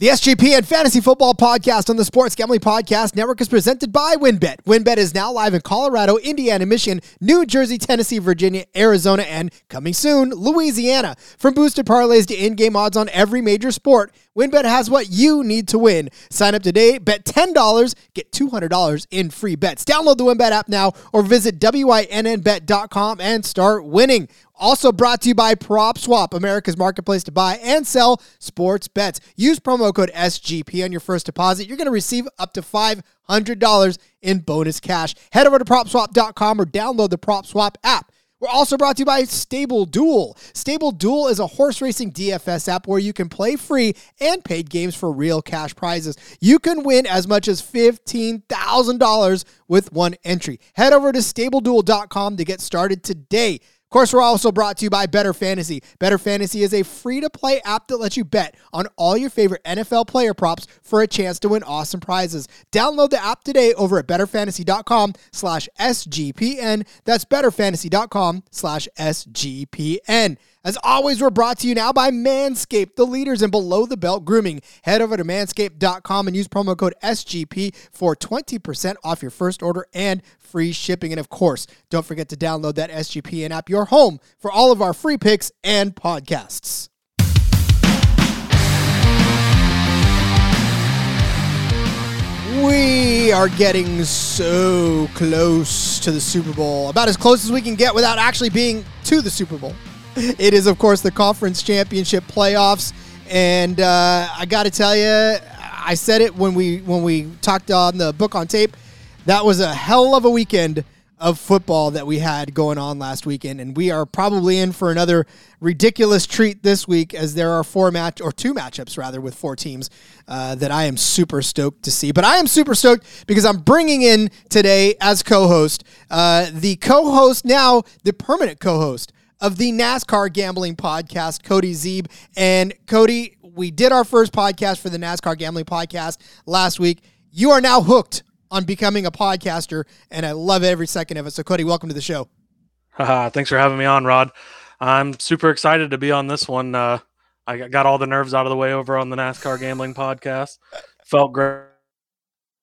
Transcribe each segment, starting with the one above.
The SGP and Fantasy Football Podcast on the Sports Gambling Podcast Network is presented by WynnBET. WynnBET is now live in Colorado, Indiana, Michigan, New Jersey, Tennessee, Virginia, Arizona, and coming soon, Louisiana. From boosted parlays to in-game odds on every major sport, WynnBET has what you need to win. Sign up today, bet $10, get $200 in free bets. Download the WynnBET app now or visit WYNNBet.com and start winning. Also brought to you by PropSwap, America's marketplace to buy and sell sports bets. Use promo code SGP on your first deposit. You're going to receive up to $500 in bonus cash. Head over to PropSwap.com or download the PropSwap app. We're also brought to you by Stable Duel. Stable Duel is a horse racing DFS app where you can play free and paid games for real cash prizes. You can win as much as $15,000 with one entry. Head over to StableDuel.com to get started today. Of course, we're also brought to you by Better Fantasy. Better Fantasy is a free to play app that lets you bet on all your favorite NFL player props for a chance to win awesome prizes. Download the app today over at betterfantasy.com slash SGPN. That's betterfantasy.com slash SGPN. As always, we're brought to you now by Manscaped, the leaders in below the belt grooming. Head over to manscaped.com and use promo code SGP for 20% off your first order and free shipping. And of course, don't forget to download that SGPN app, your home for all of our free picks and podcasts. We are getting so close to the Super Bowl, about as close as we can get without actually being to the Super Bowl. It is, of course, the conference championship playoffs, and uh, I got to tell you, I said it when we when we talked on the book on tape. That was a hell of a weekend of football that we had going on last weekend, and we are probably in for another ridiculous treat this week, as there are four match or two matchups rather with four teams uh, that I am super stoked to see. But I am super stoked because I'm bringing in today as co-host uh, the co-host now the permanent co-host of the NASCAR Gambling Podcast, Cody Zeeb. And Cody, we did our first podcast for the NASCAR Gambling Podcast last week. You are now hooked on becoming a podcaster, and I love every second of it. So, Cody, welcome to the show. Thanks for having me on, Rod. I'm super excited to be on this one. Uh, I got all the nerves out of the way over on the NASCAR Gambling Podcast. Felt great.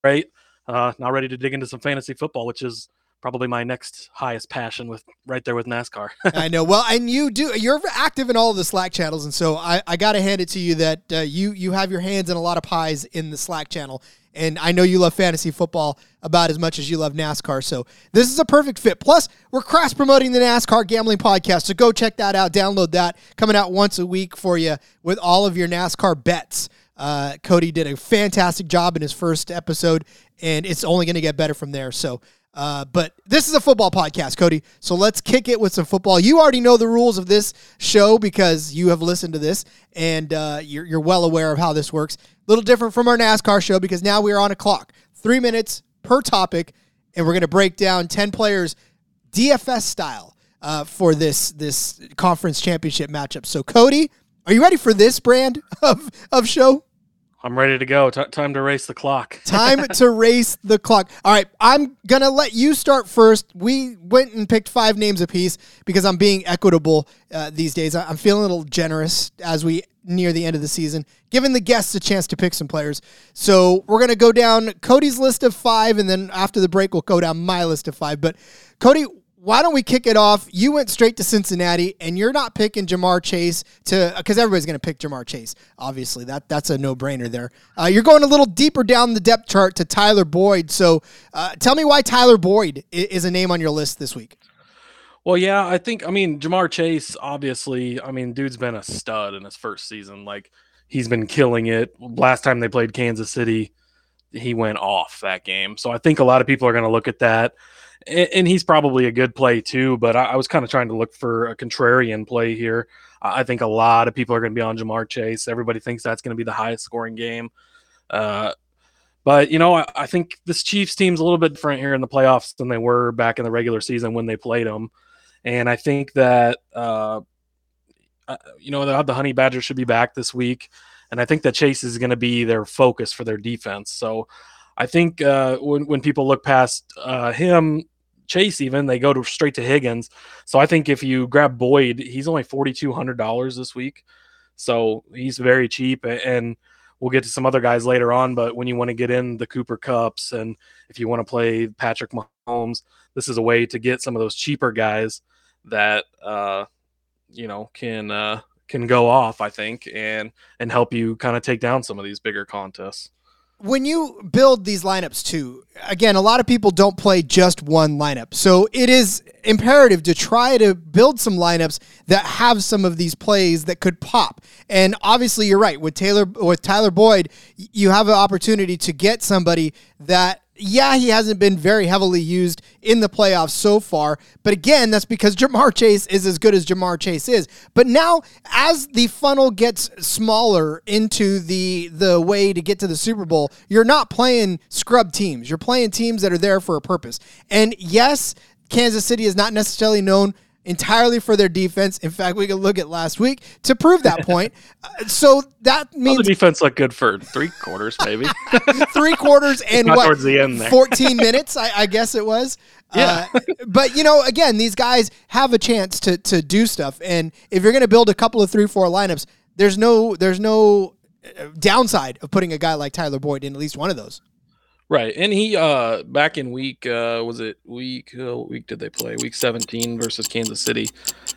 Great. Uh, now ready to dig into some fantasy football, which is probably my next highest passion with right there with NASCAR. I know. Well, and you do. You're active in all of the Slack channels, and so I, I got to hand it to you that uh, you you have your hands in a lot of pies in the Slack channel, and I know you love fantasy football about as much as you love NASCAR. So this is a perfect fit. Plus, we're cross promoting the NASCAR Gambling Podcast, so go check that out. Download that. Coming out once a week for you with all of your NASCAR bets. Uh, Cody did a fantastic job in his first episode, and it's only going to get better from there. So uh, but this is a football podcast, Cody. So let's kick it with some football. You already know the rules of this show because you have listened to this and uh, you're, you're well aware of how this works. A little different from our NASCAR show because now we are on a clock, three minutes per topic, and we're going to break down 10 players DFS style uh, for this, this conference championship matchup. So, Cody, are you ready for this brand of, of show? I'm ready to go. T- time to race the clock. time to race the clock. All right, I'm to let you start first. We went and picked five names apiece because I'm being equitable uh, these days. I'm feeling a little generous as we near the end of the season, giving the guests a chance to pick some players. So we're going to go down Cody's list of five, and then after the break, we'll go down my list of five. But Cody, why don't we kick it off? You went straight to Cincinnati, and you're not picking Ja'Marr Chase to because everybody's going to pick Ja'Marr Chase. Obviously, that that's a no brainer there. Uh, you're going a little deeper down the depth chart to Tyler Boyd. So, uh, tell me why Tyler Boyd is a name on your list this week. Well, yeah, I think I mean Ja'Marr Chase. Obviously, I mean, dude's been a stud in his first season. Like he's been killing it. Last time they played Kansas City, he went off that game. So I think a lot of people are going to look at that and, he's probably a good play too. But I, I was kind of trying to look for a contrarian play here. I think a lot of people are going to be on Ja'Marr Chase. Everybody thinks that's going to be the highest scoring game. Uh, but you know, I, I, think this Chiefs team's a little bit different here in the playoffs than they were back in the regular season when they played them. And I think that uh, uh you know the, the Honey Badger should be back this week, and I think that Chase is going to be their focus for their defense. So I think uh, when when people look past uh, him, Chase even they go to straight to Higgins. So I think if you grab Boyd, he's only forty two hundred dollars this week, so he's very cheap. And we'll get to some other guys later on, but when you want to get in the Cooper Kupps and if you want to play Patrick Mahomes, this is a way to get some of those cheaper guys that uh, you know can uh, can go off, I think, and and help you kind of take down some of these bigger contests when you build these lineups too, again, a lot of people don't play just one lineup. So it is imperative to try to build some lineups that have some of these plays that could pop. And obviously you're right. With Taylor with Tyler Boyd, you have an opportunity to get somebody that yeah, he hasn't been very heavily used in the playoffs so far. But again, that's because Ja'Marr Chase is as good as Ja'Marr Chase is. But now, as the funnel gets smaller into the the way to get to the Super Bowl, you're not playing scrub teams. You're playing teams that are there for a purpose. And yes, Kansas City is not necessarily known entirely for their defense. In fact, we can look at last week to prove that point. Uh, so that means well, the defense looked good for three quarters, maybe three quarters and what towards the end there. fourteen minutes, I, I, guess it was. Yeah. Uh, but you know, again, these guys have a chance to to do stuff, and if you're going to build a couple of three four lineups, there's no there's no uh, downside of putting a guy like Tyler Boyd in at least one of those. Right, and he uh back in week uh was it week uh, week did they play week 17 versus Kansas City.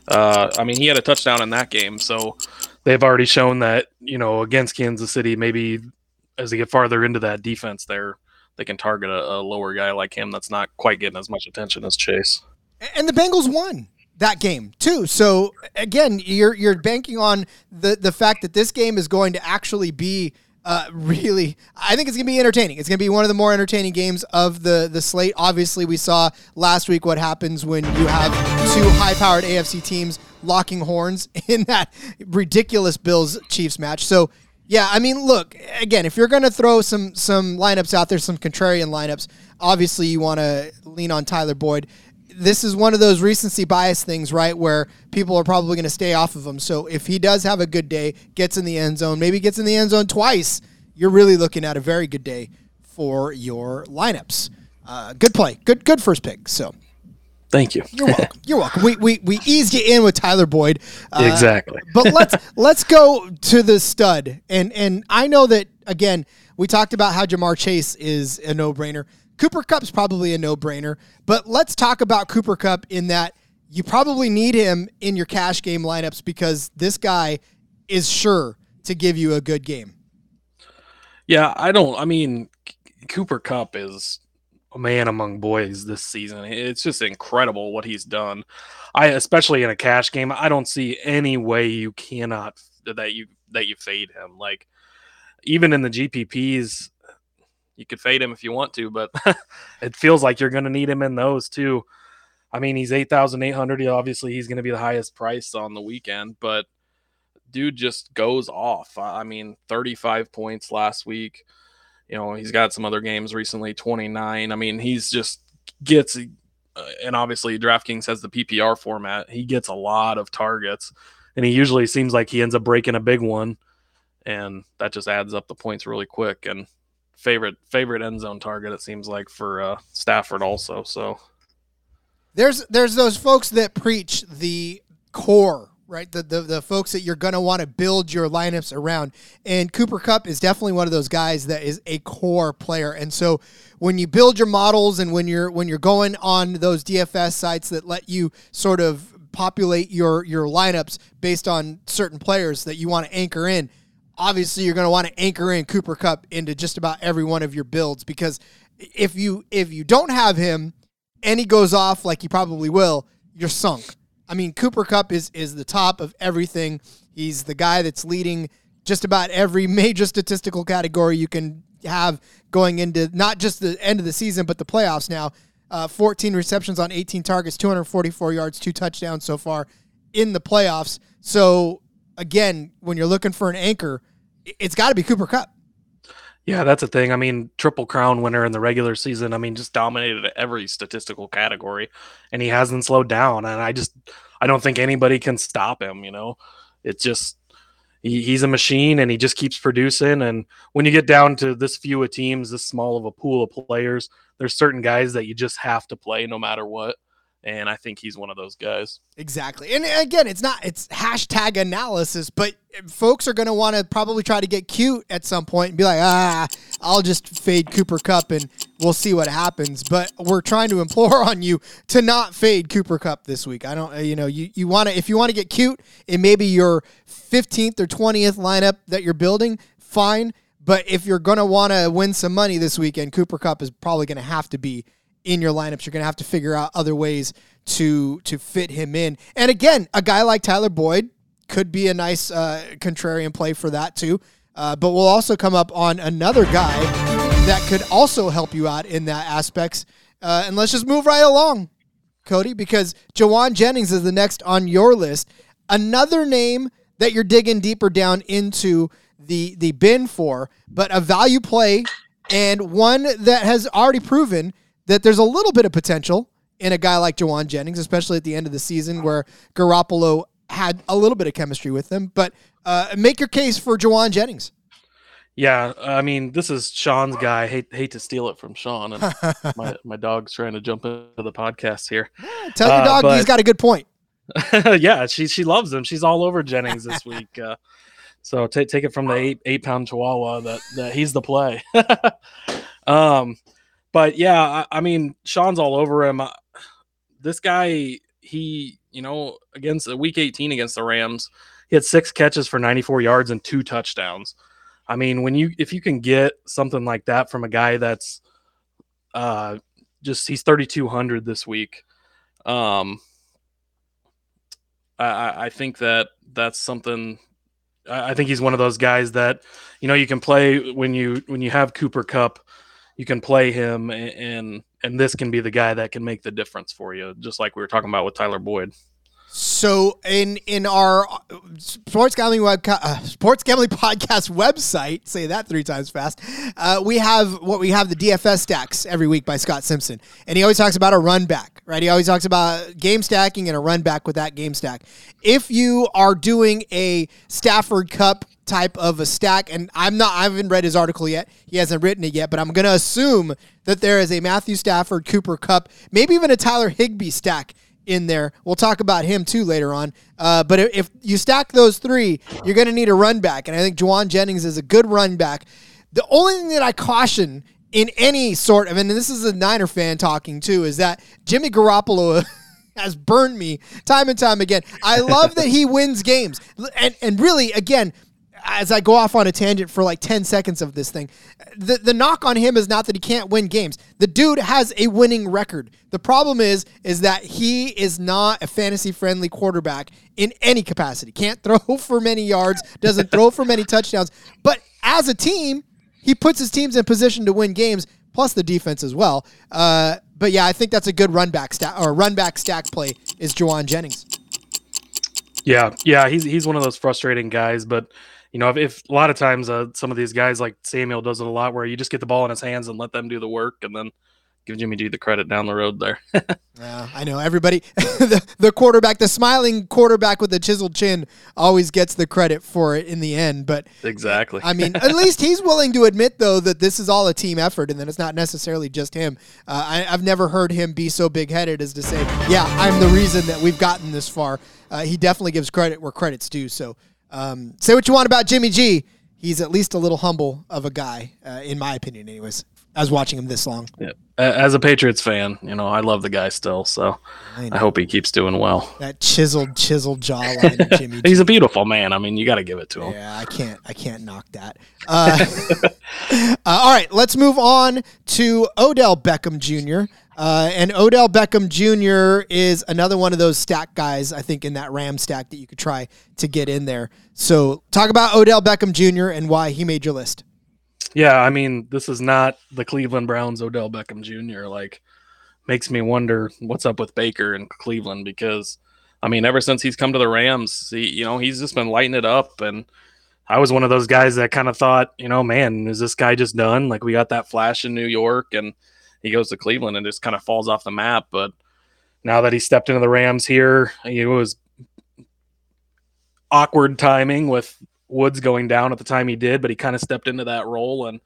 Uh I mean he had a touchdown in that game, so they've already shown that, you know, against Kansas City maybe as they get farther into that defense there they can target a, a lower guy like him that's not quite getting as much attention as Chase. And the Bengals won that game too. So again, you're you're banking on the the fact that this game is going to actually be uh, really, I think it's going to be entertaining. It's going to be one of the more entertaining games of the the slate. Obviously, we saw last week what happens when you have two high-powered AFC teams locking horns in that ridiculous Bills Chiefs match. So, yeah, I mean, look again. If you're going to throw some some lineups out there, some contrarian lineups, obviously you want to lean on Tyler Boyd this is one of those recency bias things, right? Where people are probably going to stay off of him. So if he does have a good day, gets in the end zone, maybe gets in the end zone twice, you're really looking at a very good day for your lineups. Uh, good play, good good first pick. So. Thank you. You're welcome. You're welcome. We, we, we eased you in with Tyler Boyd. Uh, exactly. but let's let's go to the stud. And and I know that again, we talked about how Ja'Marr Chase is a no-brainer. Cooper Kupp's probably a no brainer, but let's talk about Cooper Kupp in that you probably need him in your cash game lineups because this guy is sure to give you a good game. Yeah, I don't. I mean, Cooper Kupp is a man among boys this season. It's just incredible what he's done. I, especially in a cash game, I don't see any way you cannot that you that you fade him. Like even in the GPPs, you could fade him if you want to, but it feels like you're going to need him in those too. I mean, he's 8,800. Obviously, he's going to be the highest price on the weekend, but dude just goes off. I mean, 35 points last week. You know, he's got some other games recently, 29. I mean, he's just gets, uh, and obviously, DraftKings has the PPR format. He gets a lot of targets, and he usually seems like he ends up breaking a big one, and that just adds up the points really quick. And favorite favorite end zone target. It seems like for uh, Stafford also. So there's there's those folks that preach the core right? The, the, the folks that you're going to want to build your lineups around. And Cooper Kupp is definitely one of those guys that is a core player. And so when you build your models and when you're when you're going on those DFS sites that let you sort of populate your your lineups based on certain players that you want to anchor in, obviously you're going to want to anchor in Cooper Kupp into just about every one of your builds because if you if you don't have him and he goes off like he probably will, you're sunk. I mean, Cooper Kupp is is the top of everything. He's the guy that's leading just about every major statistical category you can have going into not just the end of the season but the playoffs now. Uh, 14 receptions on 18 targets, 244 yards, two touchdowns so far in the playoffs. So again, when you're looking for an anchor, it's got to be Cooper Kupp. Yeah, that's a thing. I mean, triple crown winner in the regular season. I mean, just dominated every statistical category, and he hasn't slowed down. And I just, I don't think anybody can stop him. You know, it's just he, he's a machine, and he just keeps producing. And when you get down to this few of teams, this small of a pool of players, there's certain guys that you just have to play no matter what. And I think he's one of those guys. Exactly. And again, it's not it's hashtag analysis, but folks are going to want to probably try to get cute at some point and be like, "Ah, I'll just fade Cooper Kupp and we'll see what happens." But we're trying to implore on you to not fade Cooper Kupp this week. I don't you know, you you want to if you want to get cute, it may be your 15th or 20th lineup that you're building, fine. But if you're going to want to win some money this weekend, Cooper Kupp is probably going to have to be in your lineups. You're going to have to figure out other ways to to fit him in. And again, a guy like Tyler Boyd could be a nice uh, contrarian play for that too. Uh, but we'll also come up on another guy that could also help you out in that aspects. Uh, and let's just move right along, Cody, because Jauan Jennings is the next on your list. Another name that you're digging deeper down into the the bin for, but a value play and one that has already proven that there's a little bit of potential in a guy like Jauan Jennings, especially at the end of the season where Garoppolo had a little bit of chemistry with him. But uh, make your case for Jauan Jennings. Yeah, I mean, this is Sean's guy. hate hate to steal it from Sean, and my, my dog's trying to jump into the podcast here. Yeah, tell your uh, dog uh, but, he's got a good point. yeah, she she loves him. She's all over Jennings this week. Uh, so take take it from the eight eight pound Chihuahua that that he's the play. um, but yeah, I, I, mean, Sean's all over him. This guy, he, you know, against the week 18 against the Rams, he had six catches for 94 yards and two touchdowns. I mean, when you if you can get something like that from a guy that's uh just he's 3200 this week. Um I I think that that's something I think he's one of those guys that you know you can play when you when you have Cooper Kupp you can play him and and this can be the guy that can make the difference for you just like we were talking about with Tyler Boyd. So in in our uh, sports gambling web uh, sports gambling podcast website, say that three times fast. Uh, we have what we have the DFS stacks every week by Scott Simpson, and he always talks about a run back, right? He always talks about game stacking and a run back with that game stack. If you are doing a Stafford Kupp type of a stack. And I'm not, I haven't read his article yet. He hasn't written it yet, but I'm going to assume that there is a Matthew Stafford, Cooper Kupp, maybe even a Tyler Higbee stack in there. We'll talk about him too later on. Uh, but if you stack those three, you're going to need a run back. And I think Jauan Jennings is a good run back. The only thing that I caution in any sort of, and this is a Niner fan talking too, is that Jimmy Garoppolo. has burned me time and time again. I love that he wins games. And and really again, as I go off on a tangent for like 10 seconds of this thing, the, the knock on him is not that he can't win games. The dude has a winning record. The problem is, is that he is not a fantasy friendly quarterback in any capacity. Can't throw for many yards, doesn't throw for many touchdowns. But as a team, he puts his teams in position to win games, plus the defense as well. Uh, but yeah, I think that's a good run back stack or run back stack play is Jauan Jennings. Yeah, yeah, he's he's one of those frustrating guys, but you know, if, if a lot of times uh, some of these guys like Samuel does it a lot, where you just get the ball in his hands and let them do the work, and then give Jimmy G the credit down the road there. yeah, I know everybody. the, the, quarterback, the smiling quarterback with the chiseled chin, always gets the credit for it in the end. But exactly, I mean, at least he's willing to admit though that this is all a team effort, and that it's not necessarily just him. Uh, I, have never heard him be so big headed as to say, "Yeah, I'm the reason that we've gotten this far." Uh, he definitely gives credit where credit's due. So um, say what you want about Jimmy G. He's at least a little humble of a guy, uh, in my opinion, anyways. I was watching him this long. Yeah. As a Patriots fan, you know, I love the guy still, so I, I hope he keeps doing well. That chiseled, chiseled jawline of Jimmy. He's a beautiful man. I mean, you got to give it to him. Yeah, I can't, I can't knock that. Uh, uh, all right, let's move on to Odell Beckham Jr. Uh, and Odell Beckham Jr. is another one of those stack guys, I think, in that Ram stack that you could try to get in there. So, talk about Odell Beckham Jr. and why he made your list. Yeah, I mean, this is not the Cleveland Browns Odell Beckham Jr. Like, makes me wonder what's up with Baker in Cleveland because, I mean, ever since he's come to the Rams, he, you know, he's just been lighting it up. And I was one of those guys that kind of thought, you know, man, is this guy just done? Like, we got that flash in New York and – he goes to Cleveland and just kind of falls off the map. But now that he stepped into the Rams here, it was awkward timing with Woods going down at the time he did, but he kind of stepped into that role and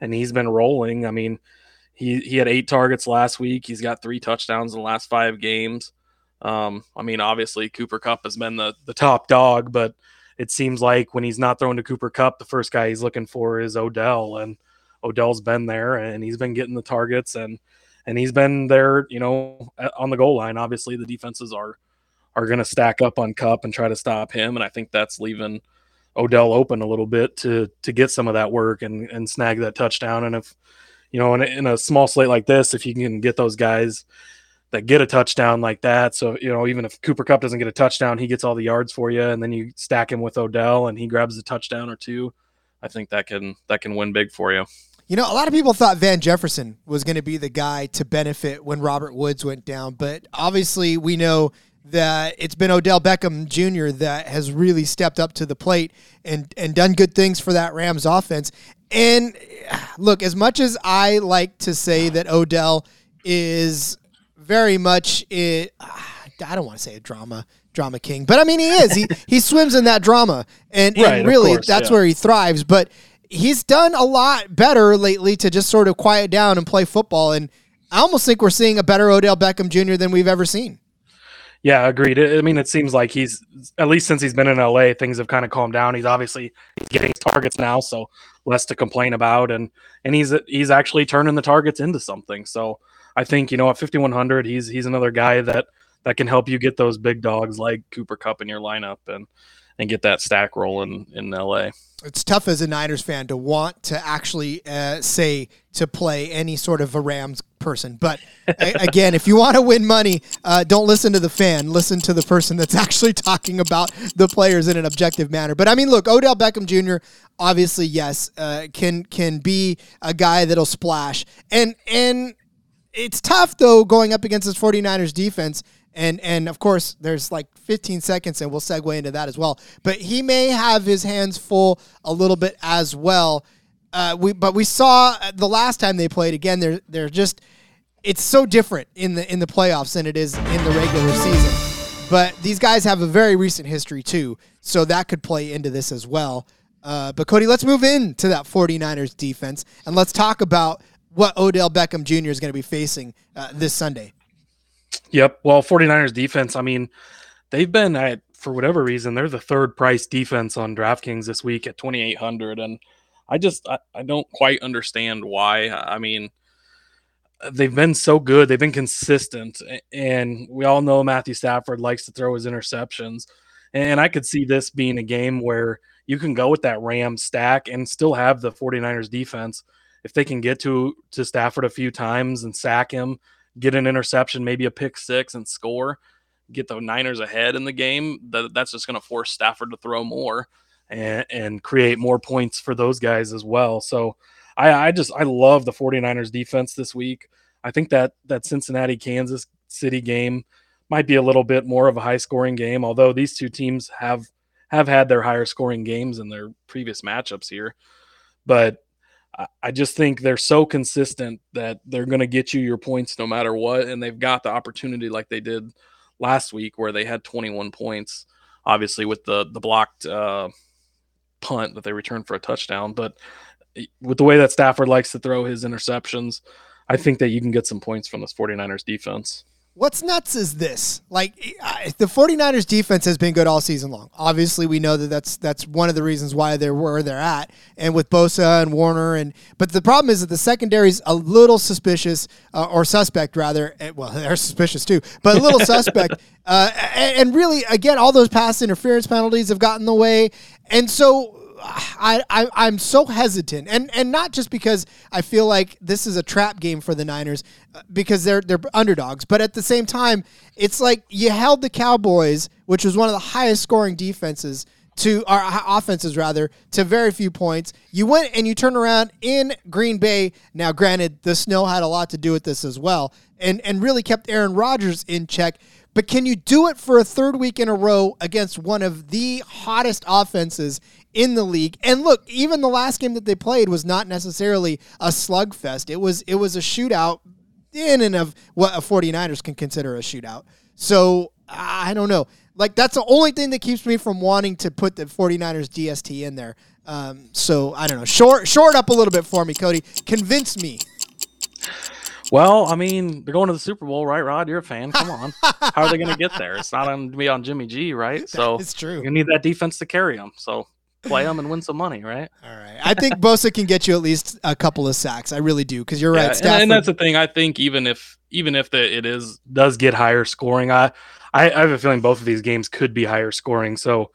and he's been rolling. I mean, he he had eight targets last week. He's got three touchdowns in the last five games. Um, I mean, obviously Cooper Kupp has been the the top dog, but it seems like when he's not throwing to Cooper Kupp, the first guy he's looking for is Odell, and Odell's been there and he's been getting the targets and and he's been there, you know, on the goal line. Obviously, the defenses are are going to stack up on Kupp and try to stop him, and I think that's leaving Odell open a little bit to to get some of that work and and snag that touchdown. And if you know, in a, in a small slate like this, if you can get those guys that get a touchdown like that. So, you know, even if Cooper Kupp doesn't get a touchdown, he gets all the yards for you and then you stack him with Odell and he grabs a touchdown or two. I think that can that can win big for you. You know, a lot of people thought Van Jefferson was going to be the guy to benefit when Robert Woods went down, but obviously we know that it's been Odell Beckham Jr. that has really stepped up to the plate and and done good things for that Rams offense. And look, as much as I like to say that Odell is very much it. I don't want to say a drama drama king, but I mean he is. He he swims in that drama, and, right, and really course, that's yeah. where he thrives. But he's done a lot better lately to just sort of quiet down and play football. And I almost think we're seeing a better Odell Beckham Jr. than we've ever seen. Yeah, agreed. I mean, it seems like he's at least since he's been in LA, things have kind of calmed down. He's obviously he's getting his targets now, so less to complain about, and and he's he's actually turning the targets into something. So I think you know at 5100, he's he's another guy that that can help you get those big dogs like Cooper Kupp in your lineup and and get that stack rolling in LA. It's tough as a Niners fan to want to actually uh, say to play any sort of a Rams person, but again, if you want to win money, uh, don't listen to the fan. Listen to the person that's actually talking about the players in an objective manner. But I mean, look, Odell Beckham Jr. Obviously, yes, uh, can can be a guy that'll splash, and and it's tough though going up against this 49ers defense. And and of course, there's like 15 seconds, and we'll segue into that as well. But he may have his hands full a little bit as well. Uh, we but we saw the last time they played again. They're they're just it's so different in the in the playoffs than it is in the regular season. But these guys have a very recent history too, so that could play into this as well. Uh, but Cody, let's move into that 49ers defense and let's talk about what Odell Beckham Jr. is going to be facing uh, this Sunday. Yep. Well, 49ers defense, I mean, they've been at, for whatever reason, they're the third price defense on DraftKings this week at 2,800. And I just, I, I don't quite understand why. I mean, they've been so good. They've been consistent. And we all know Matthew Stafford likes to throw his interceptions. And I could see this being a game where you can go with that Ram stack and still have the 49ers defense if they can get to to Stafford a few times and sack him, get an interception, maybe a pick six and score, get the Niners ahead in the game, that, that's just going to force Stafford to throw more and, and create more points for those guys as well. So I, I just I love the 49ers defense this week. I think that that Cincinnati Kansas City game might be a little bit more of a high scoring game, although these two teams have have had their higher scoring games in their previous matchups here. But I just think they're so consistent that they're going to get you your points no matter what. And they've got the opportunity like they did last week where they had 21 points, obviously with the, the blocked uh, punt that they returned for a touchdown. But eh, with the way that Stafford likes to throw his interceptions, I think that you can get some points from this 49ers defense. What's nuts is this. Like the 49ers defense has been good all season long. Obviously, we know that that's that's one of the reasons why they're where they're at and with Bosa and Warner and but the problem is that the secondary is a little suspicious uh, or suspect rather. Eh, well, they're suspicious too, but a little suspect. Uh, and, and really again all those pass interference penalties have gotten the way. And so I, I I'm so hesitant, and and not just because I feel like this is a trap game for the Niners, uh, because they're they're underdogs, but at the same time, it's like you held the Cowboys, which was one of the highest scoring defenses to our offenses rather to very few points. You went and you turn around in Green Bay. Now, granted, the snow had a lot to do with this as well, and and really kept Aaron Rodgers in check. But can you do it for a third week in a row against one of the hottest offenses in the league. And look, even the last game that they played was not necessarily a slugfest. It was it was a shootout in and of what a 49ers can consider a shootout. So I don't know. Like that's the only thing that keeps me from wanting to put the 49ers DST in there. Um, so I don't know. Short short up a little bit for me, Cody. Convince me. Well, I mean, they're going to the Super Bowl, right, Rod? You're a fan. Come on. How are they going to get there? It's not going to be on Jimmy G, right? So it's true. You need that defense to carry them. So play them and win some money, right? All right. I think Bosa can get you at least a couple of sacks. I really do because you're right. Yeah, and, and, that's the thing. I think even if even if the, it is does get higher scoring, I, I I have a feeling both of these games could be higher scoring. So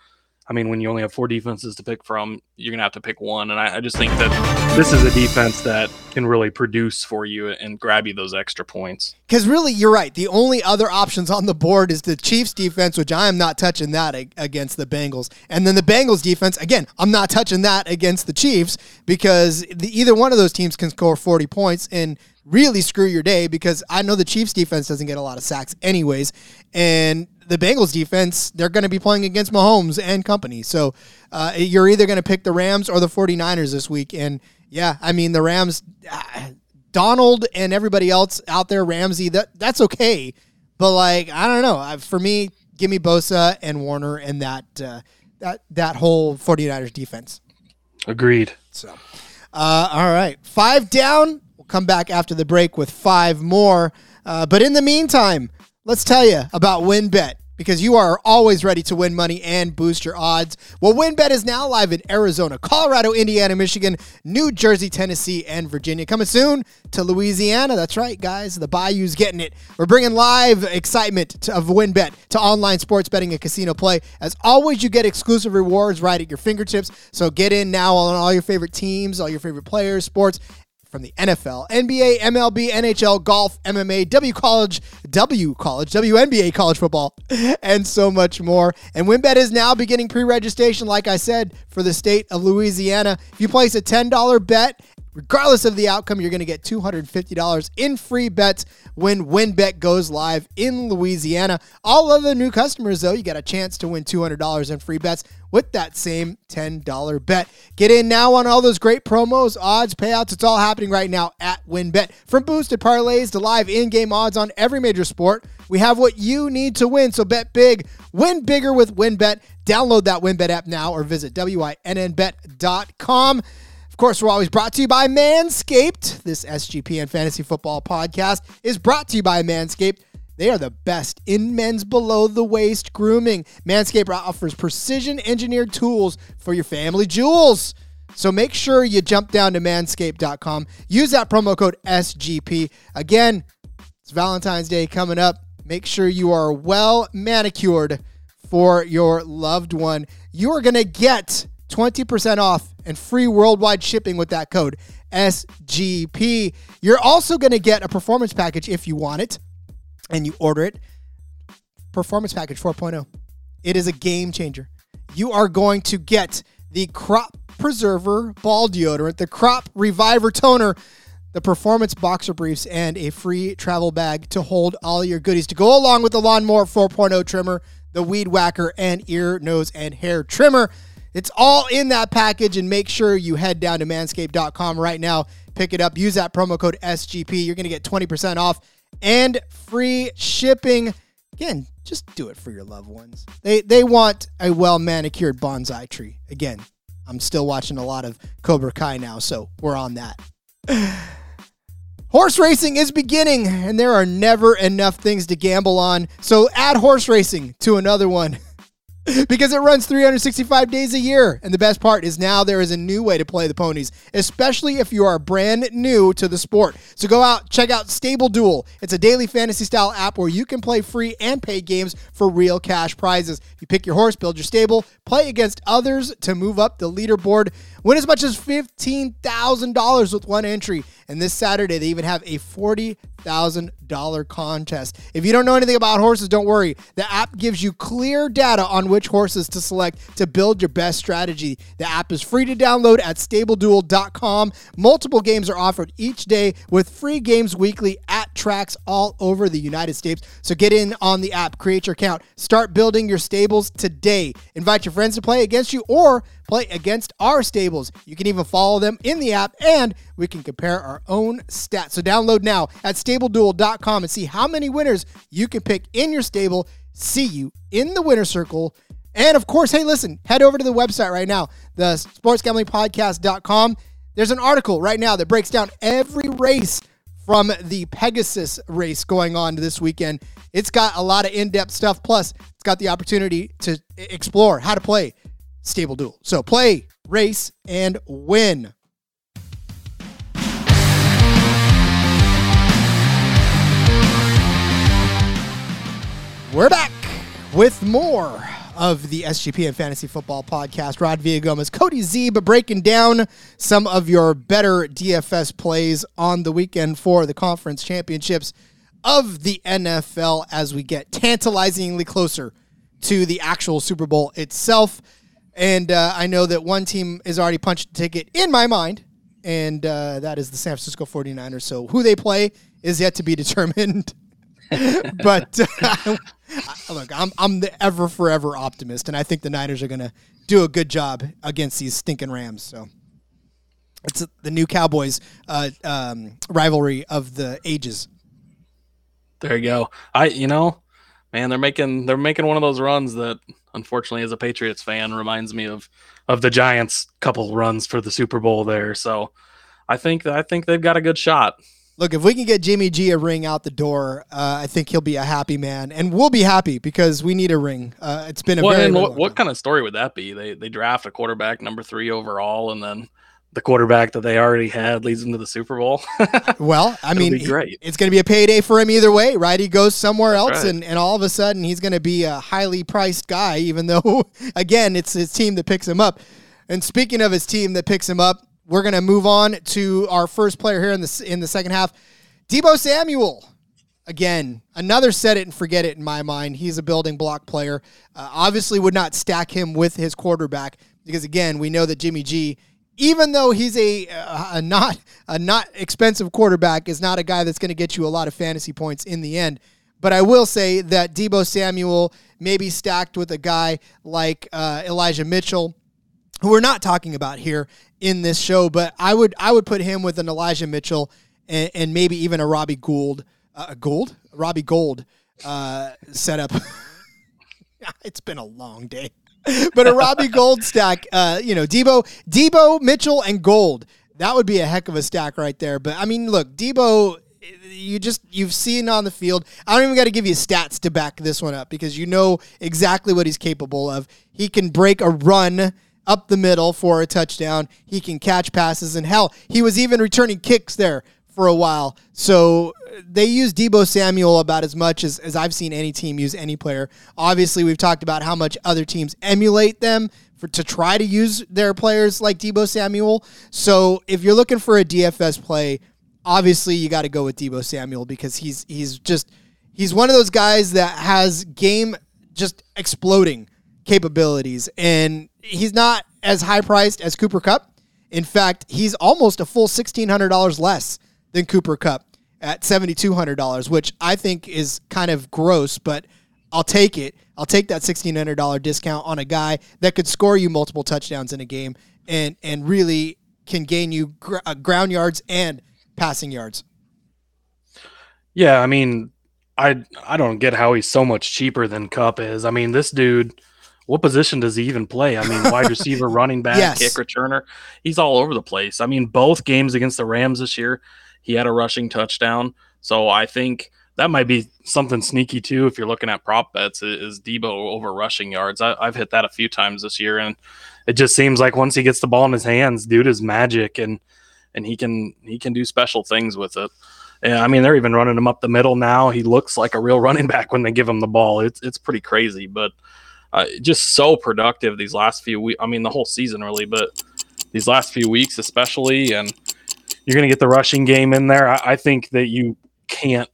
I mean, when you only have four defenses to pick from, you're gonna have to pick one. And I, I, just think that this is a defense that can really produce for you and grab you those extra points. Because really, you're right. The only other options on the board is the Chiefs defense, which I am not touching that against the Bengals, and then the Bengals defense. Again, I'm not touching that against the Chiefs because the, either one of those teams can score 40 points and really screw your day because I know the Chiefs defense doesn't get a lot of sacks anyways, and the Bengals defense, they're going to be playing against Mahomes and company. So uh, you're either going to pick the Rams or the 49ers this week. And yeah, I mean, the Rams, uh, Donald and everybody else out there, Ramsey, that that's okay. But like, I don't know. For me, give me Bosa and Warner and that uh, that that whole 49ers defense. Agreed. So, uh, all right, five down. We'll come back after the break with five more. Uh, but in the meantime, let's tell you about WynnBET because you are always ready to win money and boost your odds. Well, WynnBET is now live in Arizona, Colorado, Indiana, Michigan, New Jersey, Tennessee, and Virginia. Coming soon to Louisiana. That's right, guys. The Bayou's getting it. We're bringing live excitement of WynnBET to online sports betting and casino play. As always, you get exclusive rewards right at your fingertips. So get in now on all your favorite teams, all your favorite players, sports, from the NFL, NBA, MLB, NHL, golf, MMA, W college, W college, WNBA college football, and so much more. And WynnBET is now beginning pre-registration, like I said, for the state of Louisiana. If you place a $10 bet Regardless of the outcome, you're going to get $250 in free bets when WynnBET goes live in Louisiana. All other new customers, though, you got a chance to win $200 in free bets with that same $10 bet. Get in now on all those great promos, odds, payouts. It's all happening right now at WynnBET. From boosted parlays to live in-game odds on every major sport, we have what you need to win. So bet big, win bigger with WynnBET. Download that WynnBET app now or visit wynnbet.com Of course, we're always brought to you by Manscaped. This SGPN Fantasy Football podcast is brought to you by Manscaped. They are the best in men's below the waist grooming. Manscaped offers precision engineered tools for your family jewels. So make sure you jump down to manscaped.com. Use that promo code SGP. Again, it's Valentine's Day coming up. Make sure you are well manicured for your loved one. You are going to get 20% off and free worldwide shipping with that code SGP. You're also going to get a performance package if you want it and you order it. Performance package 4.0. It is a game changer. You are going to get the crop preserver ball deodorant, the crop reviver toner, the performance boxer briefs, and a free travel bag to hold all your goodies to go along with the lawnmower 4.0 trimmer, the weed whacker, and ear, nose, and hair trimmer. It's all in that package, and make sure you head down to manscaped.com right now. Pick it up. Use that promo code SGP. You're going to get 20% off and free shipping. Again, just do it for your loved ones. They they want a well manicured bonsai tree. Again, I'm still watching a lot of Cobra Kai now, so we're on that. Horse racing is beginning, and there are never enough things to gamble on. So add horse racing to another one. because it runs 365 days a year. And the best part is now there is a new way to play the ponies, especially if you are brand new to the sport. So go out, check out Stable Duel. It's a daily fantasy style app where you can play free and pay games for real cash prizes. You pick your horse, build your stable, play against others to move up the leaderboard. Win as much as $15,000 with one entry. And this Saturday, they even have a $40,000 contest. If you don't know anything about horses, don't worry. The app gives you clear data on which horses to select to build your best strategy. The app is free to download at stableduel.com. Multiple games are offered each day with free games weekly at tracks all over the United States. So get in on the app, create your account, start building your stables today. Invite your friends to play against you or play against our stables. You can even follow them in the app and we can compare our own stats. So download now at stableduel.com and see how many winners you can pick in your stable. See you in the winner circle. And of course, hey, listen, head over to the website right now, the sportsgamblingpodcast.com. There's an article right now that breaks down every race from the Pegasus race going on this weekend. It's got a lot of in depth stuff. Plus, it's got the opportunity to explore how to play Stable Duel. So, play, race, and win. We're back with more of the SGP and Fantasy Football Podcast. Rod Villagomez, Cody Zeeb breaking down some of your better DFS plays on the weekend for the conference championships of the NFL as we get tantalizingly closer to the actual Super Bowl itself. And uh, I know that one team is already punched a ticket in my mind, and uh, that is the San Francisco 49ers. So who they play is yet to be determined. but uh, look, I'm I'm the ever forever optimist, and I think the Niners are going to do a good job against these stinking Rams. So it's the new Cowboys uh, um, rivalry of the ages. There you go. I you know, man, they're making they're making one of those runs that unfortunately as a Patriots fan reminds me of of the Giants couple runs for the Super Bowl there. So I think I think they've got a good shot. Look, if we can get Jimmy G a ring out the door, uh, I think he'll be a happy man, and we'll be happy because we need a ring. Uh, it's been a well, very. what, what kind of story would that be? They they draft a quarterback number three overall, and then the quarterback that they already had leads them to the Super Bowl. well, I mean, great. it's going to be a payday for him either way, right? He goes somewhere That's else, right. and, and all of a sudden he's going to be a highly priced guy, even though, again, it's his team that picks him up. And speaking of his team that picks him up, we're going to move on to our first player here in the in the second half, Deebo Samuel. Again, another set it and forget it in my mind. He's a building block player. Uh, obviously, would not stack him with his quarterback because again, we know that Jimmy G, even though he's a, a not a not expensive quarterback, is not a guy that's going to get you a lot of fantasy points in the end. But I will say that Deebo Samuel may be stacked with a guy like uh, Elijah Mitchell who we're not talking about here in this show, but I would I would put him with an Elijah Mitchell and, and maybe even a Robbie Gould, uh, Gould, Robbie Gold uh, setup. it's been a long day, but a Robbie Gold stack. Uh, you know, Deebo, Deebo Mitchell, and Gold. That would be a heck of a stack right there. But I mean, look, Deebo. you just you've seen on the field. I don't even got to give you stats to back this one up because you know exactly what he's capable of. He can break a run up the middle for a touchdown. He can catch passes, and hell, he was even returning kicks there for a while. So they use Deebo Samuel about as much as, as I've seen any team use any player. Obviously, we've talked about how much other teams emulate them for to try to use their players like Deebo Samuel. So if you're looking for a DFS play, obviously you got to go with Deebo Samuel because he's he's just he's one of those guys that has game just exploding capabilities and he's not as high priced as Cooper Kupp. In fact, he's almost a full $1600 less than Cooper Kupp at $7,200, which I think is kind of gross, but I'll take it. I'll take that $1,600 discount on a guy that could score you multiple touchdowns in a game and, and really can gain you gr- uh, ground yards and passing yards. Yeah, I mean, I I don't get how he's so much cheaper than Kupp is. I mean, this dude what position does he even play? I mean, wide receiver, running back, yes. kick returner. He's all over the place. I mean, both games against the Rams this year, he had a rushing touchdown. So I think that might be something sneaky too. If you're looking at prop bets, is Deebo over rushing yards? I, have hit that a few times this year, and it just seems like once he gets the ball in his hands, dude is magic, and and he can he can do special things with it. And I mean, they're even running him up the middle now. He looks like a real running back when they give him the ball. It's it's pretty crazy, but uh, just so productive these last few weeks. I mean, the whole season really, but these last few weeks especially, and you're going to get the rushing game in there. I, I, think that you can't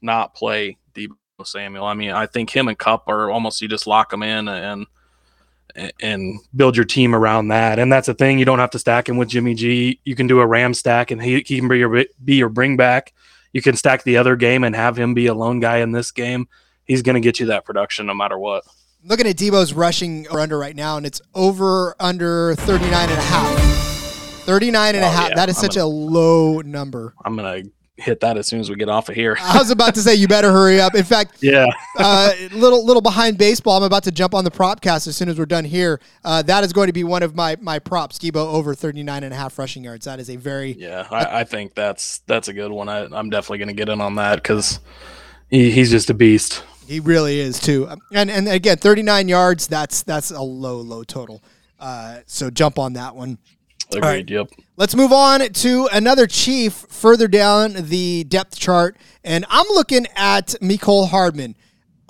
not play Deebo Samuel. I mean, I think him and Kupp are almost you just lock them in and and build your team around that. And that's the thing. You don't have to stack him with Jimmy G. You can do a Ram stack, and he, he can be your be your bring back. You can stack the other game and have him be a lone guy in this game. He's going to get you that production no matter what looking at Deebo's rushing or under right now, and it's over under 39 and a half. 39 and oh, a half. Yeah. That is I'm such gonna, a low number. I'm going to hit that as soon as we get off of here. I was about to say you better hurry up. In fact, yeah, uh, little little behind baseball. I'm about to jump on the prop cast as soon as we're done here. Uh, that is going to be one of my my props. Deebo over 39 and a half rushing yards. That is a very yeah. I, I think that's that's a good one. I, I'm definitely going to get in on that because he, he's just a beast. He really is too. And and again, 39 yards. That's that's a low low total. Uh, so jump on that one. Agreed. Right. Yep. Let's move on to another Chief further down the depth chart, and I'm looking at Mecole Hardman.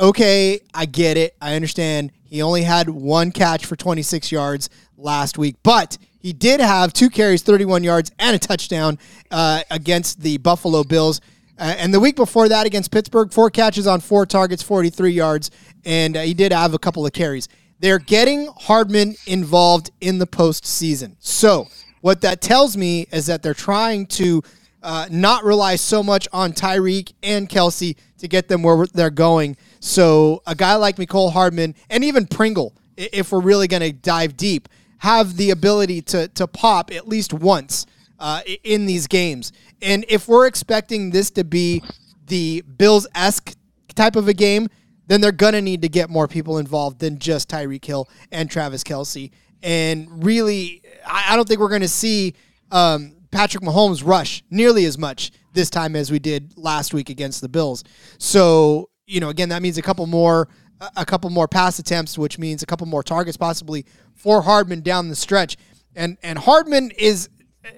Okay, I get it. I understand. He only had one catch for 26 yards last week, but he did have two carries, 31 yards, and a touchdown uh, against the Buffalo Bills. Uh, and the week before that against Pittsburgh, four catches on four targets, 43 yards, and uh, he did have a couple of carries. They're getting Hardman involved in the postseason. So, what that tells me is that they're trying to uh, not rely so much on Tyreek and Kelce to get them where they're going. So, a guy like Mecole Hardman and even Pringle, if we're really going to dive deep, have the ability to, to pop at least once uh, in these games. And if we're expecting this to be the Bills esque type of a game, then they're going to need to get more people involved than just Tyreek Hill and Travis Kelce. And really, I, don't think we're going to see um, Patrick Mahomes rush nearly as much this time as we did last week against the Bills. So, you know, again, that means a couple more a couple more pass attempts, which means a couple more targets possibly for Hardman down the stretch. And and Hardman is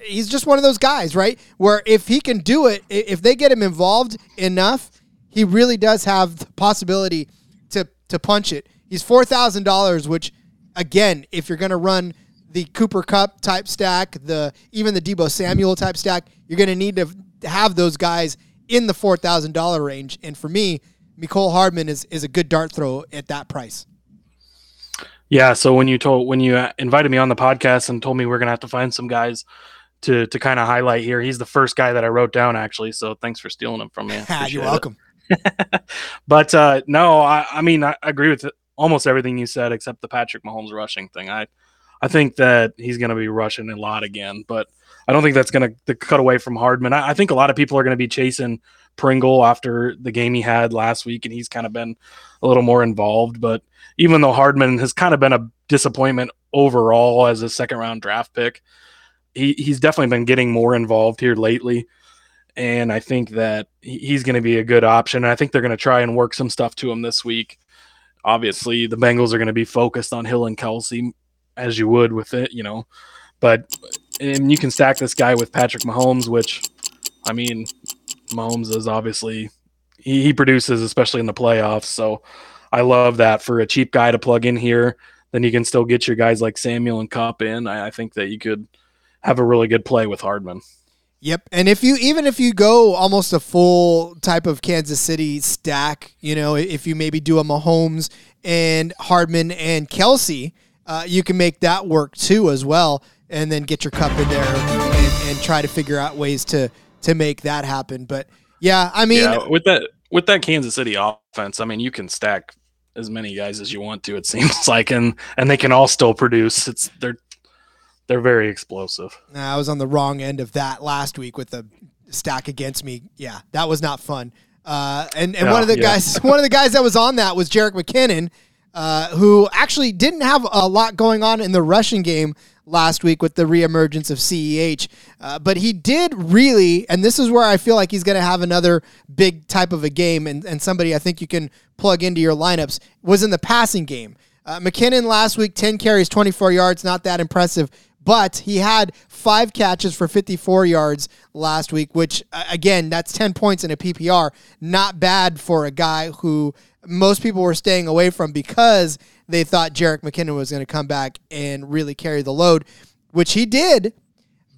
he's just one of those guys, right? Where if he can do it, if they get him involved enough, he really does have the possibility to to punch it. He's four thousand dollars, which again, if you're going to run the Cooper Kupp type stack, the even the Deebo Samuel type stack, you're going to need to have those guys in the four thousand dollar range. And for me, Mecole Hardman is is a good dart throw at that price. Yeah. So when you told when you uh, invited me on the podcast and told me we're going to have to find some guys to to kind of highlight here, he's the first guy that I wrote down actually. So thanks for stealing him from me. You're welcome. but uh, no, I, I mean I agree with almost everything you said except the Patrick Mahomes rushing thing. I I think that he's going to be rushing a lot again, but I don't think that's going to cut away from Hardman. I, I think a lot of people are going to be chasing Pringle after the game he had last week, and he's kind of been a little more involved. But even though Hardman has kind of been a disappointment overall as a second round draft pick, he, he's definitely been getting more involved here lately and I think that he's going to be a good option. And I think they're going to try and work some stuff to him this week. Obviously, the Bengals are going to be focused on Hill and Kelce, as you would with it, you know. But and you can stack this guy with Patrick Mahomes, which, I mean, Mahomes is obviously he, he produces, especially in the playoffs. So I love that for a cheap guy to plug in here. Then you can still get your guys like Samuel and Kupp in. I, I think that you could have a really good play with Hardman. Yep. And if you even if you go almost a full type of Kansas City stack, you know, if you maybe do a Mahomes and Hardman and Kelce, uh, you can make that work too as well, and then get your Kupp in there and, and, try to figure out ways to to make that happen. But yeah, I mean, yeah, with that with that Kansas City offense, I mean, you can stack as many guys as you want to. It seems like, and and they can all still produce. It's they're they're very explosive. I was on the wrong end of that last week with the stack against me. Yeah, that was not fun. Uh, and and one of the yeah. guys, one of the guys that was on that was Jerick McKinnon, uh, who actually didn't have a lot going on in the rushing game last week with the reemergence of CEH. Uh, but he did really, and this is where I feel like he's going to have another big type of a game, and, and somebody I think you can plug into your lineups, was in the passing game. Uh, McKinnon last week, 10 carries, 24 yards, not that impressive. But he had five catches for 54 yards last week, which, again, that's 10 points in a PPR. Not bad for a guy who most people were staying away from because they thought Jerick McKinnon was going to come back and really carry the load, which he did.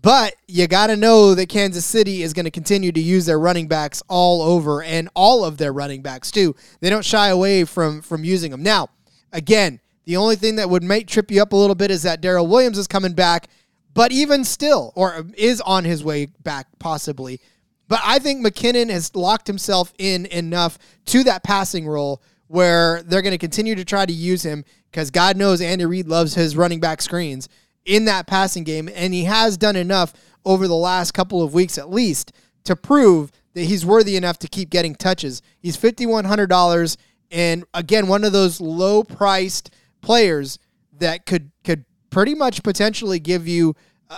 But you got to know that Kansas City is going to continue to use their running backs all over and all of their running backs too. They don't shy away from from using them. Now, again, the only thing that would make trip you up a little bit is that Darrel Williams is coming back, but even still, or is on his way back possibly. But I think McKinnon has locked himself in enough to that passing role where they're going to continue to try to use him because God knows Andy Reid loves his running back screens in that passing game, and he has done enough over the last couple of weeks at least to prove that he's worthy enough to keep getting touches. He's $5,100 and again, one of those low priced players that could could pretty much potentially give you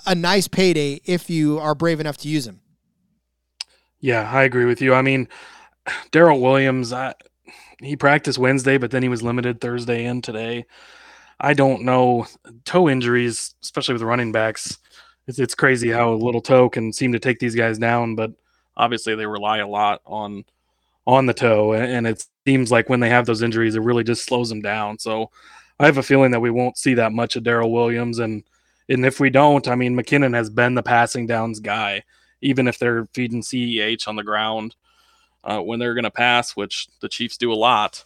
a nice payday if you are brave enough to use him. Yeah, I agree with you. I mean, Darrel Williams, I, he practiced Wednesday, but then he was limited Thursday and today. I don't know toe injuries, especially with running backs. It's, it's crazy how a little toe can seem to take these guys down, but obviously they rely a lot on on the toe, and it seems like when they have those injuries, it really just slows them down. So I have a feeling that we won't see that much of Darrel Williams, and and if we don't, I mean McKinnon has been the passing downs guy, even if they're feeding CEH on the ground uh, when they're going to pass, which the Chiefs do a lot.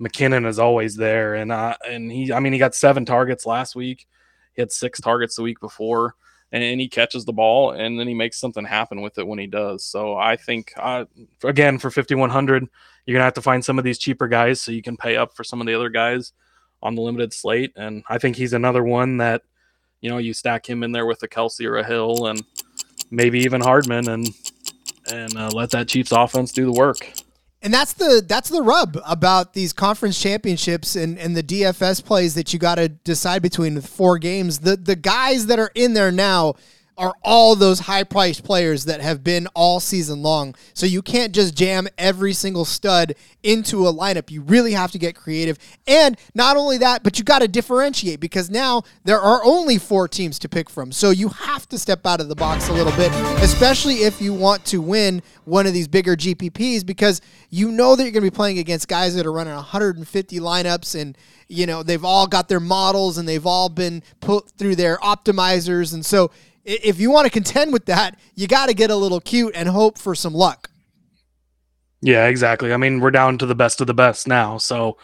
McKinnon is always there, and uh, and he, I mean, he got seven targets last week. He had six targets the week before and he catches the ball and then he makes something happen with it when he does. So I think uh, again for 5100 you're going to have to find some of these cheaper guys so you can pay up for some of the other guys on the limited slate and I think he's another one that you know you stack him in there with a Kelce or a Hill and maybe even Hardman and and uh, let that Chiefs offense do the work. And that's the that's the rub about these conference championships and, and the DFS plays that you got to decide between four games. The the guys that are in there now are all those high priced players that have been all season long. So you can't just jam every single stud into a lineup. You really have to get creative. And not only that, but you got to differentiate because now there are only four teams to pick from. So you have to step out of the box a little bit, especially if you want to win one of these bigger GPPs because you know that you're going to be playing against guys that are running 150 lineups and you know they've all got their models and they've all been put through their optimizers and so if you want to contend with that, you got to get a little cute and hope for some luck. Yeah, exactly. I mean, we're down to the best of the best now. So,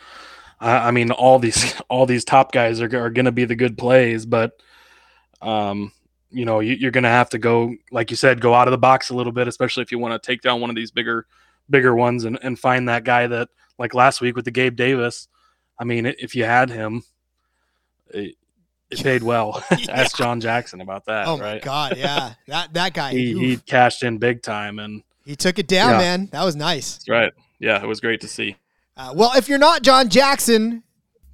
I mean, all these all these top guys are, are going to be the good plays, but um, you know, you, are going to have to go, like you said, go out of the box a little bit, especially if you want to take down one of these bigger bigger ones and, and find that guy that, like last week with the Gabe Davis. I mean, if you had him, it, it paid well. yeah. Ask John Jackson about that. Oh right? my god, yeah, that that guy. he, he, cashed in big time and he took it down, yeah. man. That was nice. That's right. Yeah, it was great to see. Uh, well, if you're not John Jackson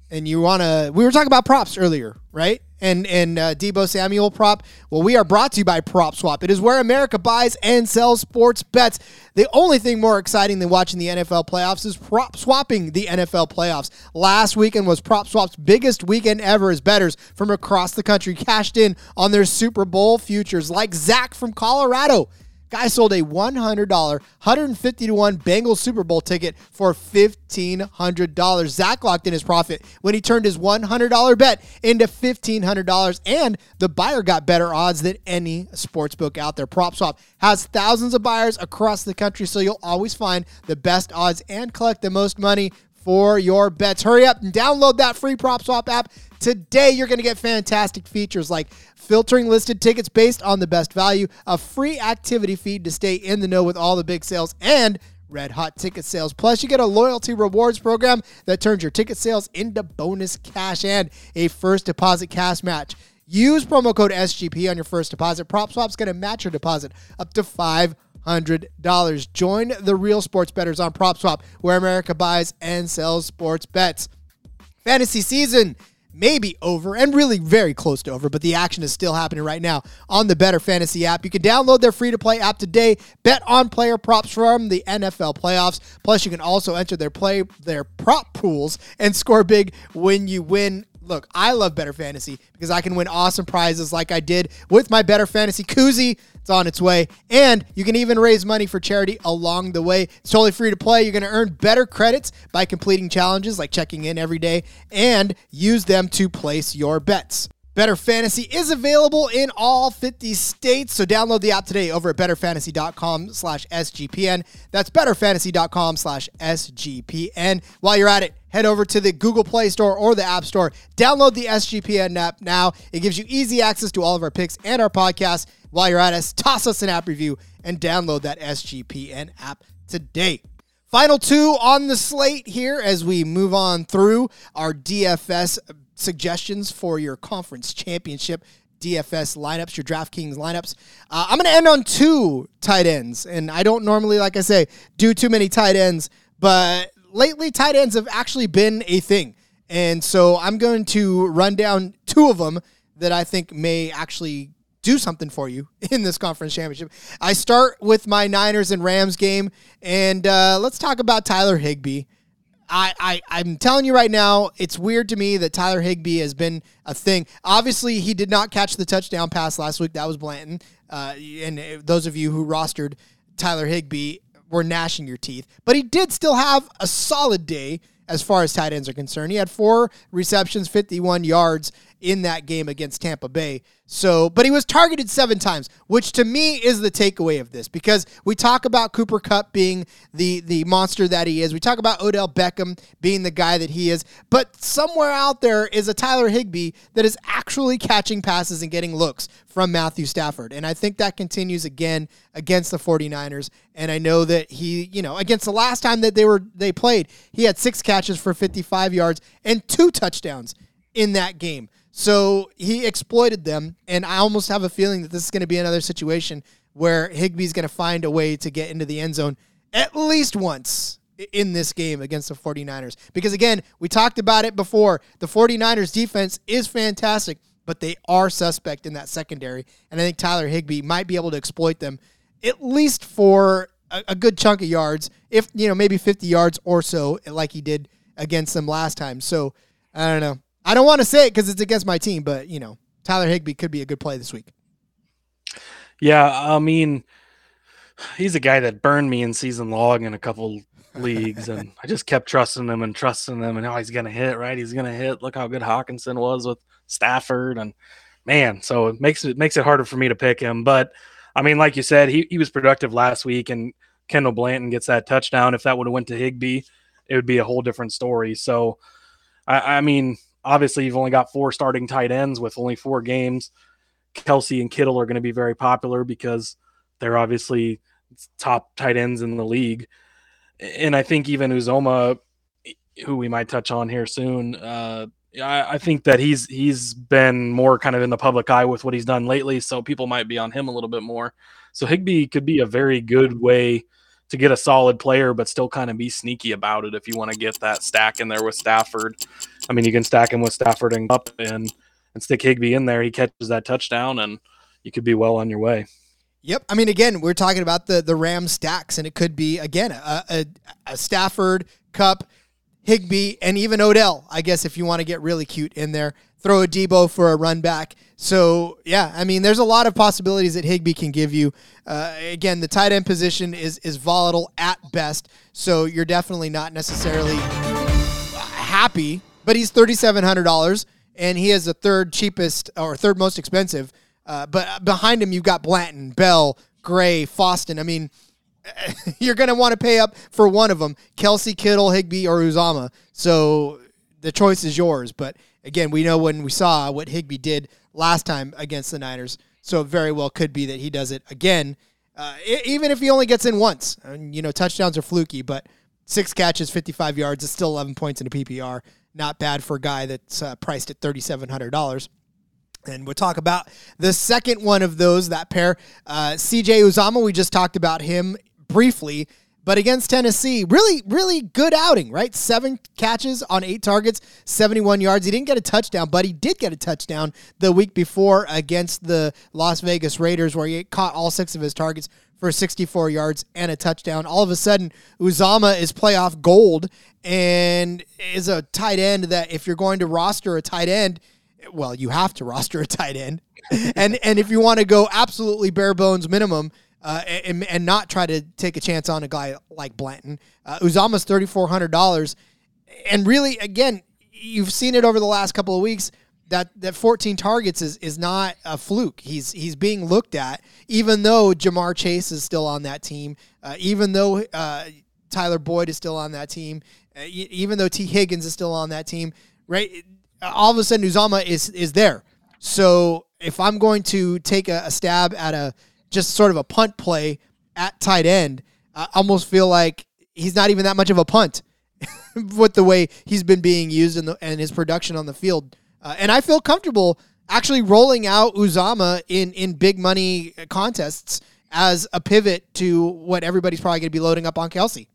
and you want to, we were talking about props earlier, right? and and uh, Deebo Samuel prop. Well, we are brought to you by Prop Swap. It is where America buys and sells sports bets. The only thing more exciting than watching the NFL playoffs is prop swapping the NFL playoffs. Last weekend was Prop Swap's biggest weekend ever as bettors from across the country cashed in on their Super Bowl futures, like Zach from Colorado. Guy sold a $100, 150 to 1 Bengals Super Bowl ticket for $1,500. Zach locked in his profit when he turned his $100 bet into $1,500, and the buyer got better odds than any sports book out there. PropSwap has thousands of buyers across the country, so you'll always find the best odds and collect the most money for your bets. Hurry up and download that free PropSwap app today. You're going to get fantastic features like filtering listed tickets based on the best value, a free activity feed to stay in the know with all the big sales, and red hot ticket sales. Plus, you get a loyalty rewards program that turns your ticket sales into bonus cash and a first deposit cash match. Use promo code SGP on your first deposit. PropSwap's going to match your deposit up to five hundred dollars. Join the real sports bettors on PropSwap, where America buys and sells sports bets. Fantasy season may be over and really very close to over, but the action is still happening right now on the Better Fantasy app. You can download their free to play app today. Bet on player props from the NFL playoffs. Plus, you can also enter their play their prop pools and score big when you win look, I love Better Fantasy because I can win awesome prizes like I did with my Better Fantasy koozie. It's on its way. And you can even raise money for charity along the way. It's totally free to play. You're going to earn better credits by completing challenges like checking in every day and use them to place your bets. Better Fantasy is available in all 50 states, so download the app today over at betterfantasy.com slash SGPN. That's betterfantasy.com slash SGPN. While you're at it, head over to the Google Play Store or the App Store. Download the SGPN app now. It gives you easy access to all of our picks and our podcasts. While you're at us, toss us an app review and download that SGPN app today. Final two on the slate here as we move on through our DFS suggestions for your conference championship. DFS lineups, your DraftKings lineups. Uh, I'm going to end on two tight ends, and I don't normally, like I say, do too many tight ends, but lately tight ends have actually been a thing, and so I'm going to run down two of them that I think may actually do something for you in this conference championship. I start with my Niners and Rams game, and uh, let's talk about Tyler Higbee. I, I I'm telling you right now, it's weird to me that Tyler Higbee has been a thing. Obviously, he did not catch the touchdown pass last week. That was Blanton. Uh, and those of you who rostered Tyler Higbee were gnashing your teeth. But he did still have a solid day as far as tight ends are concerned. He had four receptions, 51 yards in that game against Tampa Bay. So, but he was targeted seven times, which to me is the takeaway of this because we talk about Cooper Kupp being the the monster that he is. We talk about Odell Beckham being the guy that he is, but somewhere out there is a Tyler Higbee that is actually catching passes and getting looks from Matthew Stafford. And I think that continues again against the 49ers. And I know that he, you know, against the last time that they were they played, he had six catches for 55 yards and two touchdowns in that game. So he exploited them, and I almost have a feeling that this is going to be another situation where Higbee's going to find a way to get into the end zone at least once in this game against the 49ers. Because again, we talked about it before. The 49ers defense is fantastic, but they are suspect in that secondary. And I think Tyler Higbee might be able to exploit them at least for a, a good chunk of yards, if, you know, maybe 50 yards or so, like he did against them last time. So I don't know. I don't want to say it because it's against my team, but you know, Tyler Higbee could be a good play this week. Yeah, I mean, he's a guy that burned me in season long in a couple leagues, and I just kept trusting him and trusting him, and now he's gonna hit, right? He's gonna hit. Look how good Hockenson was with Stafford, and man, so it makes it makes it harder for me to pick him. But I mean, like you said, he he was productive last week, and Kendall Blanton gets that touchdown. If that would have went to Higbee, it would be a whole different story. So, I, I mean, obviously you've only got four starting tight ends with only four games. Kelce and Kittle are going to be very popular because they're obviously top tight ends in the league. And I think even Uzomah, who we might touch on here soon, uh, I, I, think that he's he's been more kind of in the public eye with what he's done lately, so people might be on him a little bit more. So Higbee could be a very good way to get a solid player, but still kind of be sneaky about it if you want to get that stack in there with Stafford. I mean, you can stack him with Stafford and up and and stick Higbee in there. He catches that touchdown, and you could be well on your way. Yep. I mean, again, we're talking about the the Ram stacks, and it could be again a, a, a Stafford, Kupp, Higbee, and even Odell. I guess if you want to get really cute in there, throw a Deebo for a run back. So yeah, I mean, there's a lot of possibilities that Higbee can give you. Uh, again, the tight end position is is volatile at best, so you're definitely not necessarily happy. But he's thirty seven hundred dollars, and he is the third cheapest or third most expensive. Uh, but behind him, you've got Blanton, Bell, Gray, Foston. I mean, you're going to want to pay up for one of them Kelce, Kittle, Higbee, or Uzomah. So the choice is yours. But again, we know when we saw what Higbee did last time against the Niners. So it very well could be that he does it again, uh, even if he only gets in once. And, you know, touchdowns are fluky, but six catches, 55 yards is still 11 points in a PPR. Not bad for a guy that's uh, priced at $3,700. And we'll talk about the second one of those, that pair. Uh, CJ Uzomah, we just talked about him briefly. But against Tennessee, really, really good outing, right? Seven catches on eight targets, 71 yards. He didn't get a touchdown, but he did get a touchdown the week before against the Las Vegas Raiders, where he caught all six of his targets for 64 yards and a touchdown. All of a sudden, Uzomah is playoff gold and is a tight end that if you're going to roster a tight end, well, you have to roster a tight end. and and if you want to go absolutely bare bones minimum, uh, and, and not try to take a chance on a guy like Blanton. Uh, Uzomah's thirty four hundred dollars, and really, again, you've seen it over the last couple of weeks that that 14 targets is is not a fluke. He's he's being looked at, even though Ja'Marr Chase is still on that team, uh, even though uh, Tyler Boyd is still on that team, uh, even though Tee Higgins is still on that team. Right, all of a sudden Uzomah is is there. So if I'm going to take a, a stab at a just sort of a punt play at tight end. I almost feel like he's not even that much of a punt with the way he's been being used and, his production on the field. Uh, and I feel comfortable actually rolling out Uzomah in in big money contests as a pivot to what everybody's probably going to be loading up on Kelce.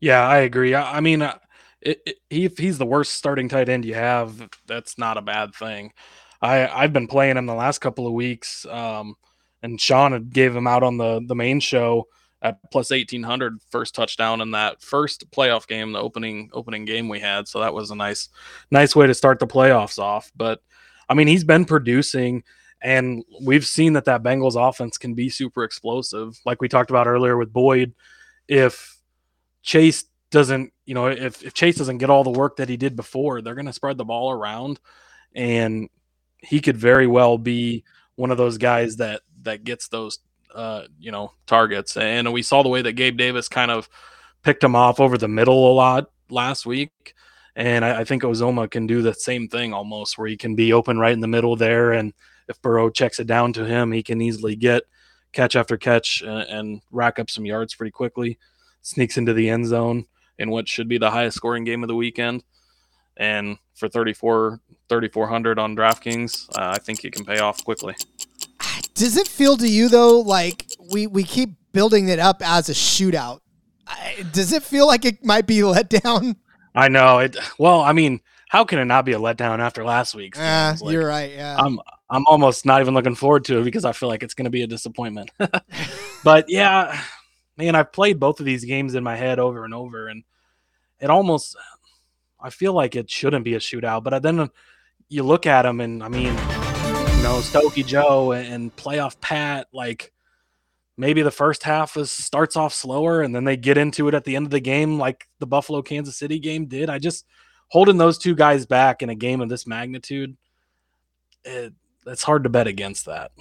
Yeah, I agree. I, I mean, uh, it, it, he, he's the worst starting tight end you have, that's not a bad thing. I I've been playing him the last couple of weeks, um, and Sean had gave him out on the the main show at plus 1800 first touchdown in that first playoff game the opening opening game we had. So that was a nice nice way to start the playoffs off. But i mean he's been producing and we've seen that that bengals offense can be super explosive. Like we talked about earlier with boyd if chase doesn't you know if, if chase doesn't get all the work that he did before they're going to spread the ball around. And he could very well be one of those guys that that gets those uh, you know, targets. And we saw the way that Gabe Davis kind of picked him off over the middle a lot last week. And I, I think Uzomah can do the same thing almost, where he can be open right in the middle there. And if Burrow checks it down to him, he can easily get catch after catch and, and rack up some yards pretty quickly. Sneaks into the end zone in what should be the highest scoring game of the weekend. And for 34, 3,400 on DraftKings, uh, I think he can pay off quickly. Does it feel to you though like we we keep building it up as a shootout? Does it feel like it might be let down? I know it. Well, I mean, how can it not be a letdown after last week's? Uh, like, you're right. Yeah, I'm I'm almost not even looking forward to it because I feel like it's going to be a disappointment. but yeah, man, I've played both of these games in my head over and over, and it almost I feel like it shouldn't be a shootout. But then you look at them, and I mean you know, Stokey Joe and playoff Pat, like maybe the first half is starts off slower and then they get into it at the end of the game, like the Buffalo Kansas City game did. I just holding those two guys back in a game of this magnitude, it, it's hard to bet against that.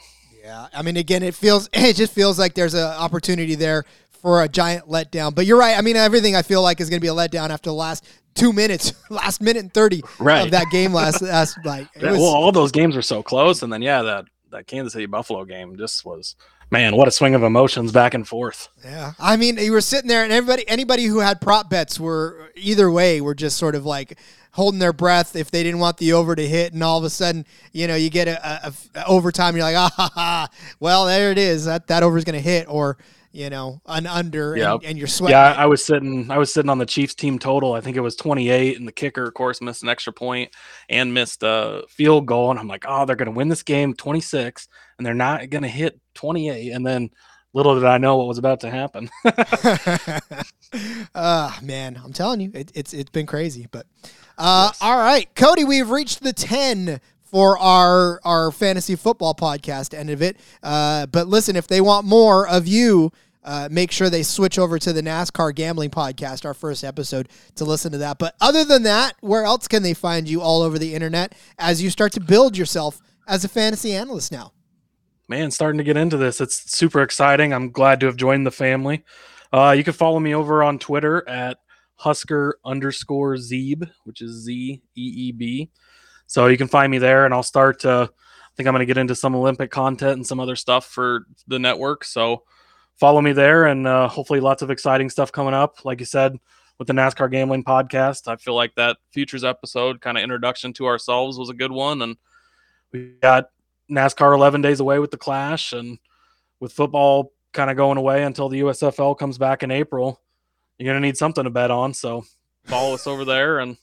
Yeah, I mean, again, it feels it just feels like there's an opportunity there for a giant letdown. But you're right. I mean, everything I feel like is going to be a letdown after the last two minutes, last minute and thirty right. of that game last last like. Was, well, all those games were so close, and then yeah, that that Kansas City Buffalo game just was man, what a swing of emotions back and forth. Yeah, I mean, you were sitting there, and everybody, anybody who had prop bets were either way were just sort of like holding their breath if they didn't want the over to hit, and all of a sudden, you know, you get a, a, a overtime, you're like, ah, ha, ha, well, there it is, that that over is going to hit, or you know, an under and, yep. and you're sweating. Yeah, I was sitting I was sitting on the Chiefs team total. I think it was 28 and the kicker of course missed an extra point and missed a field goal and I'm like, "Oh, they're going to win this game 26 and they're not going to hit 28." And then little did I know what was about to happen. uh man, I'm telling you, it, it's it's been crazy, but uh yes. all right, Cody, we've reached the 10 for our our fantasy football podcast end of it. Uh, but listen, if they want more of you uh, make sure they switch over to the NASCAR Gambling Podcast, our first episode, to listen to that. But other than that, where else can they find you all over the internet as you start to build yourself as a fantasy analyst now? Man, starting to get into this. It's super exciting. I'm glad to have joined the family. Uh, you can follow me over on Twitter at Husker underscore Zeeb, which is Z E E B. So you can find me there, and I'll start. Uh, I think I'm going to get into some Olympic content and some other stuff for the network. So follow me there, and uh, hopefully lots of exciting stuff coming up. Like you said, with the NASCAR Gambling Podcast, I feel like that futures episode, kind of introduction to ourselves, was a good one, and we got NASCAR 11 days away with the Clash, and with football kind of going away until the USFL comes back in April, you're gonna need something to bet on. So follow us over there and.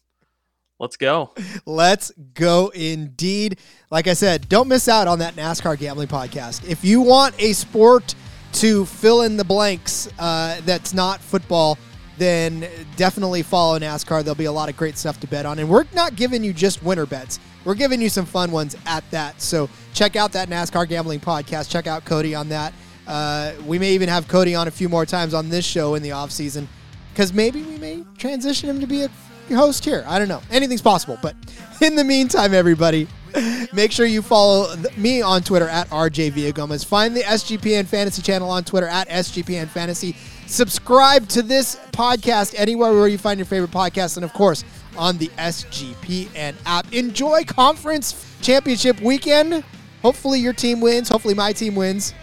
Let's go. Let's go indeed. Like I said, don't miss out on that NASCAR gambling podcast. If you want a sport to fill in the blanks uh, that's not football, then definitely follow NASCAR. There'll be a lot of great stuff to bet on. And we're not giving you just winner bets, we're giving you some fun ones at that. So check out that NASCAR gambling podcast. Check out Cody on that. Uh, we may even have Cody on a few more times on this show in the off season because maybe we may transition him to be a host here. I don't know. Anything's possible. But in the meantime, everybody, Make sure you follow me on Twitter at RJ Villagomez. Find the SGPN Fantasy channel on Twitter at SGPN Fantasy. Subscribe to this podcast anywhere where you find your favorite podcast, and of course on the SGPN app. Enjoy conference championship weekend. Hopefully your team wins. Hopefully my team wins.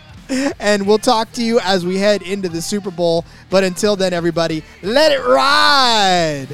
And we'll talk to you as we head into the Super Bowl. But until then, everybody, let it ride.